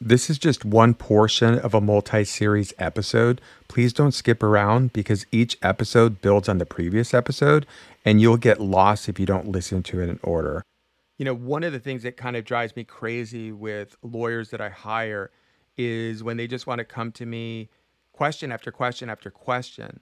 This is just one portion of a multi series episode. Please don't skip around because each episode builds on the previous episode and you'll get lost if you don't listen to it in order. You know, one of the things that kind of drives me crazy with lawyers that I hire is when they just want to come to me question after question after question.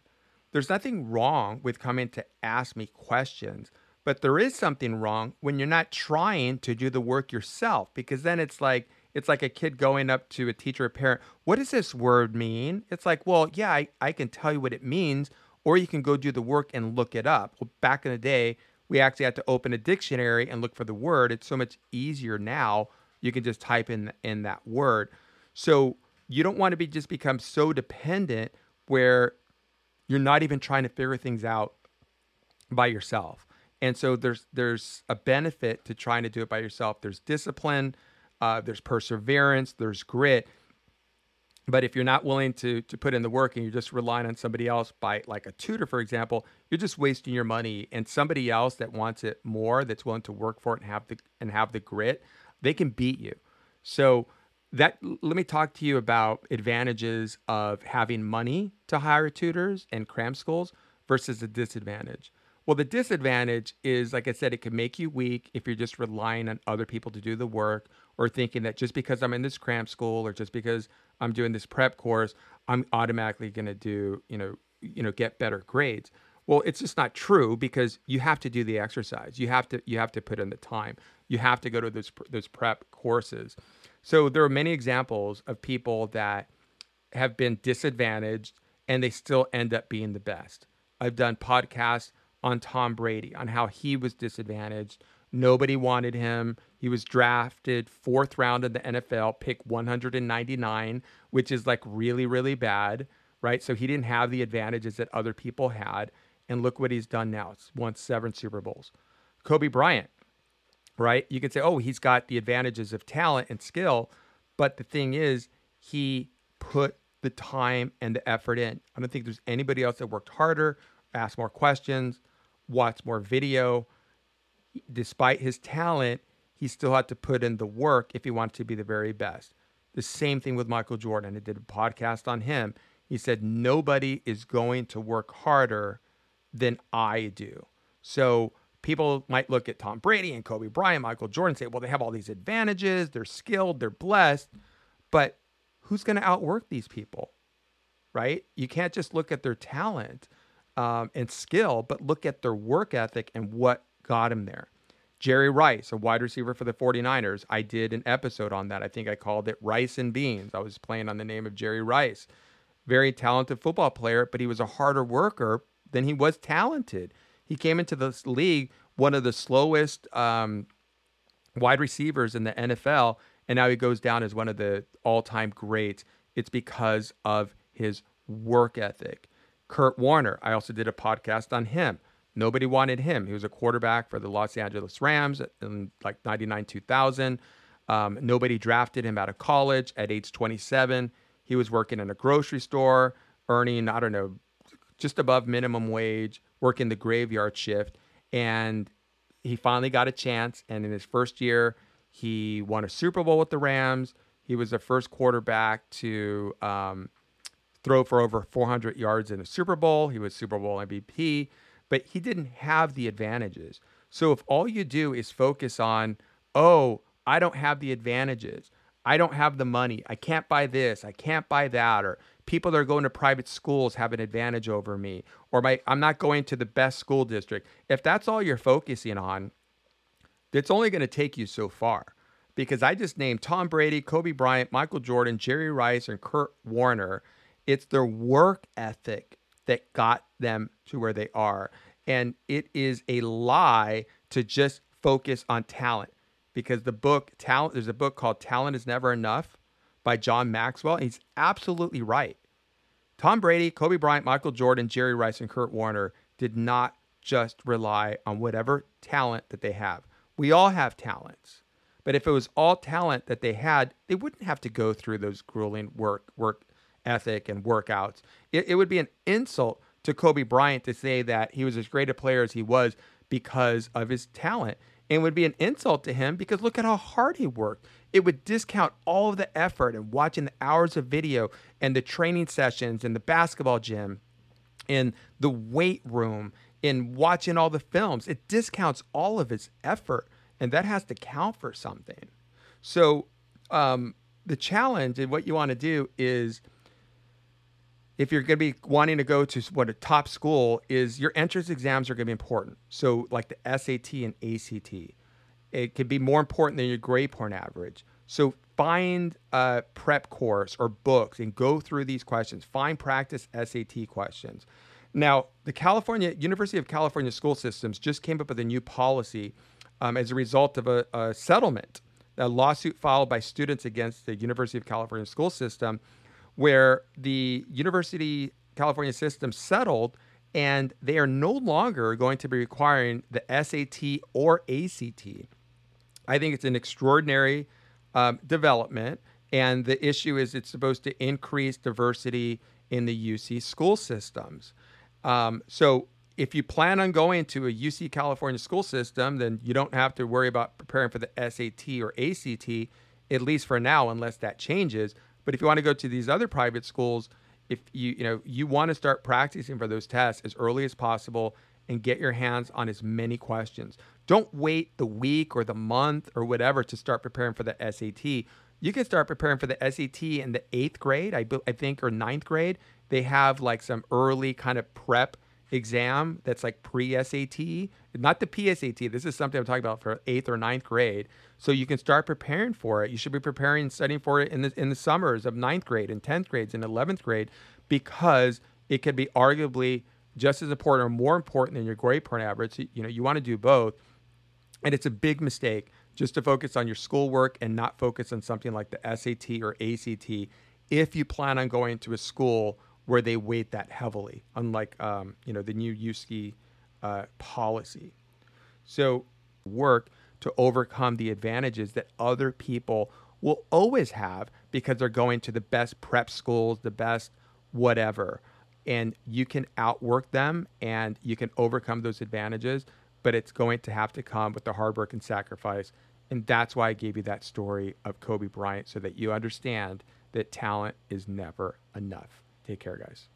There's nothing wrong with coming to ask me questions, but there is something wrong when you're not trying to do the work yourself because then it's like, it's like a kid going up to a teacher or parent, what does this word mean? It's like, well, yeah, I, I can tell you what it means, or you can go do the work and look it up. Well, back in the day, we actually had to open a dictionary and look for the word. It's so much easier now. You can just type in in that word. So you don't want to be just become so dependent where you're not even trying to figure things out by yourself. And so there's there's a benefit to trying to do it by yourself. There's discipline, uh, there's perseverance, there's grit. But if you're not willing to to put in the work and you're just relying on somebody else by like a tutor, for example, you're just wasting your money. And somebody else that wants it more, that's willing to work for it and have the and have the grit, they can beat you. So that let me talk to you about advantages of having money to hire tutors and cram schools versus the disadvantage. Well, the disadvantage is, like I said, it can make you weak if you're just relying on other people to do the work or thinking that just because I'm in this cram school or just because I'm doing this prep course, I'm automatically going to do, you know, you know, get better grades. Well, it's just not true because you have to do the exercise. You have to you have to put in the time. You have to go to those those prep courses. So there are many examples of people that have been disadvantaged and they still end up being the best. I've done podcasts on Tom Brady on how he was disadvantaged. Nobody wanted him. He was drafted fourth round in the NFL, pick 199, which is like really, really bad, right? So he didn't have the advantages that other people had. And look what he's done now. It's won seven Super Bowls. Kobe Bryant, right? You could say, oh, he's got the advantages of talent and skill. But the thing is, he put the time and the effort in. I don't think there's anybody else that worked harder, asked more questions, watched more video. Despite his talent, he still had to put in the work if he wanted to be the very best. The same thing with Michael Jordan. I did a podcast on him. He said, Nobody is going to work harder than I do. So people might look at Tom Brady and Kobe Bryant, Michael Jordan, and say, Well, they have all these advantages. They're skilled, they're blessed. But who's going to outwork these people? Right? You can't just look at their talent um, and skill, but look at their work ethic and what got him there. Jerry Rice, a wide receiver for the 49ers. I did an episode on that. I think I called it Rice and Beans. I was playing on the name of Jerry Rice. Very talented football player, but he was a harder worker than he was talented. He came into this league one of the slowest um, wide receivers in the NFL, and now he goes down as one of the all time greats. It's because of his work ethic. Kurt Warner, I also did a podcast on him. Nobody wanted him. He was a quarterback for the Los Angeles Rams in like 99 2000. Um, nobody drafted him out of college at age 27. He was working in a grocery store, earning, I don't know, just above minimum wage, working the graveyard shift. And he finally got a chance. And in his first year, he won a Super Bowl with the Rams. He was the first quarterback to um, throw for over 400 yards in a Super Bowl. He was Super Bowl MVP but he didn't have the advantages. So if all you do is focus on, oh, I don't have the advantages, I don't have the money, I can't buy this, I can't buy that, or people that are going to private schools have an advantage over me, or my I'm not going to the best school district. If that's all you're focusing on, it's only going to take you so far. Because I just named Tom Brady, Kobe Bryant, Michael Jordan, Jerry Rice, and Kurt Warner. It's their work ethic that got them to where they are. And it is a lie to just focus on talent because the book talent there's a book called Talent is Never Enough by John Maxwell. and he's absolutely right. Tom Brady, Kobe Bryant, Michael Jordan, Jerry Rice, and Kurt Warner did not just rely on whatever talent that they have. We all have talents. But if it was all talent that they had, they wouldn't have to go through those grueling work work ethic and workouts. It, it would be an insult to Kobe Bryant to say that he was as great a player as he was because of his talent. And would be an insult to him because look at how hard he worked. it would discount all of the effort and watching the hours of video and the training sessions in the basketball gym, in the weight room, in watching all the films. It discounts all of his effort, and that has to count for something. So, um, the challenge and what you want to do is if you're going to be wanting to go to what a top school is your entrance exams are going to be important. So like the sat and act it could be more important than your grade point average. So find a prep course or books and go through these questions. Find practice sat questions. Now the california university of california school systems just came up with a new policy um, as a result of a, a settlement a lawsuit filed by students against the university of california school system where the University California system settled and they are no longer going to be requiring the SAT or ACT. I think it's an extraordinary um, development. And the issue is it's supposed to increase diversity in the UC school systems. Um, so if you plan on going to a UC California school system, then you don't have to worry about preparing for the SAT or ACT, at least for now, unless that changes. But if you want to go to these other private schools, if you you know you want to start practicing for those tests as early as possible and get your hands on as many questions. Don't wait the week or the month or whatever to start preparing for the SAT. You can start preparing for the SAT in the eighth grade, I, I think, or ninth grade. They have like some early kind of prep exam that's like pre SAT, not the PSAT. This is something I'm talking about for eighth or ninth grade. So you can start preparing for it. You should be preparing and studying for it in the in the summers of ninth grade and tenth grades and eleventh grade because it could be arguably just as important or more important than your grade point average. You know, you want to do both. And it's a big mistake just to focus on your schoolwork and not focus on something like the SAT or ACT if you plan on going to a school where they weight that heavily, unlike um, you know the new USC uh, policy. So work to overcome the advantages that other people will always have because they're going to the best prep schools, the best whatever. And you can outwork them and you can overcome those advantages, but it's going to have to come with the hard work and sacrifice. And that's why I gave you that story of Kobe Bryant so that you understand that talent is never enough. Take care, guys.